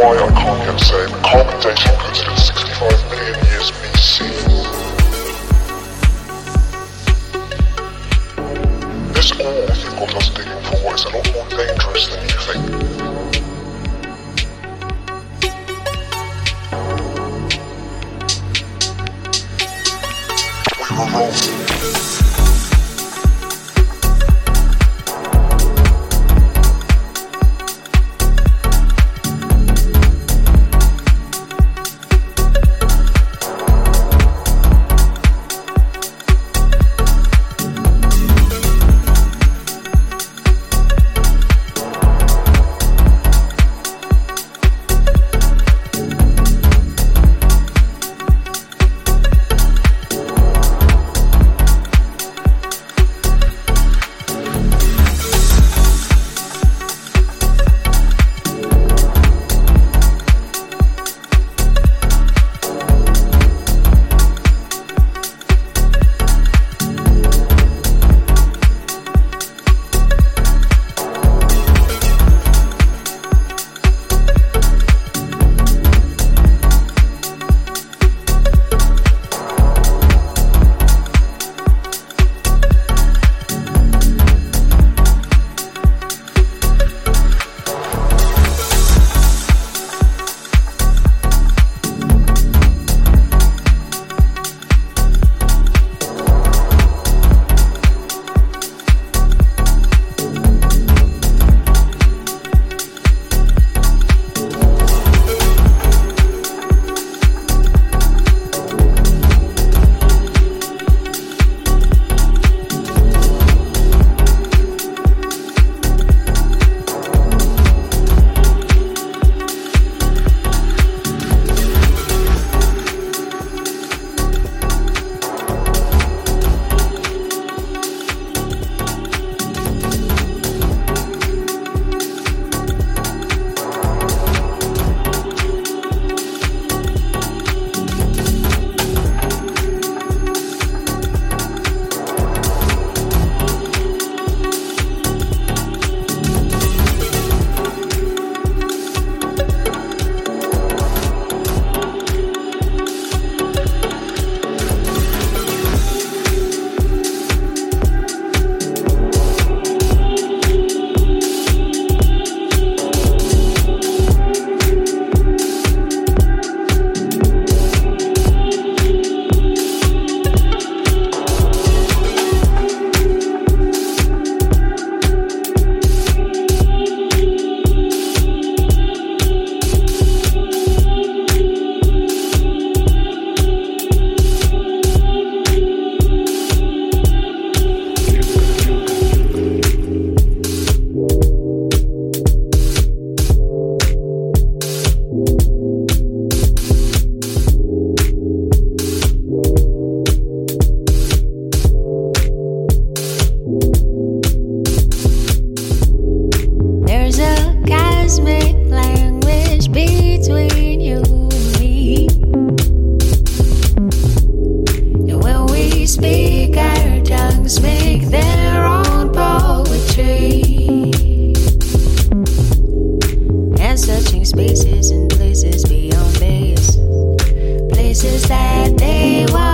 why I can't yet say the carbon dating puts it at 65 million years BC. This all you've got us digging for is a lot more dangerous than you think. We were wrong. day one.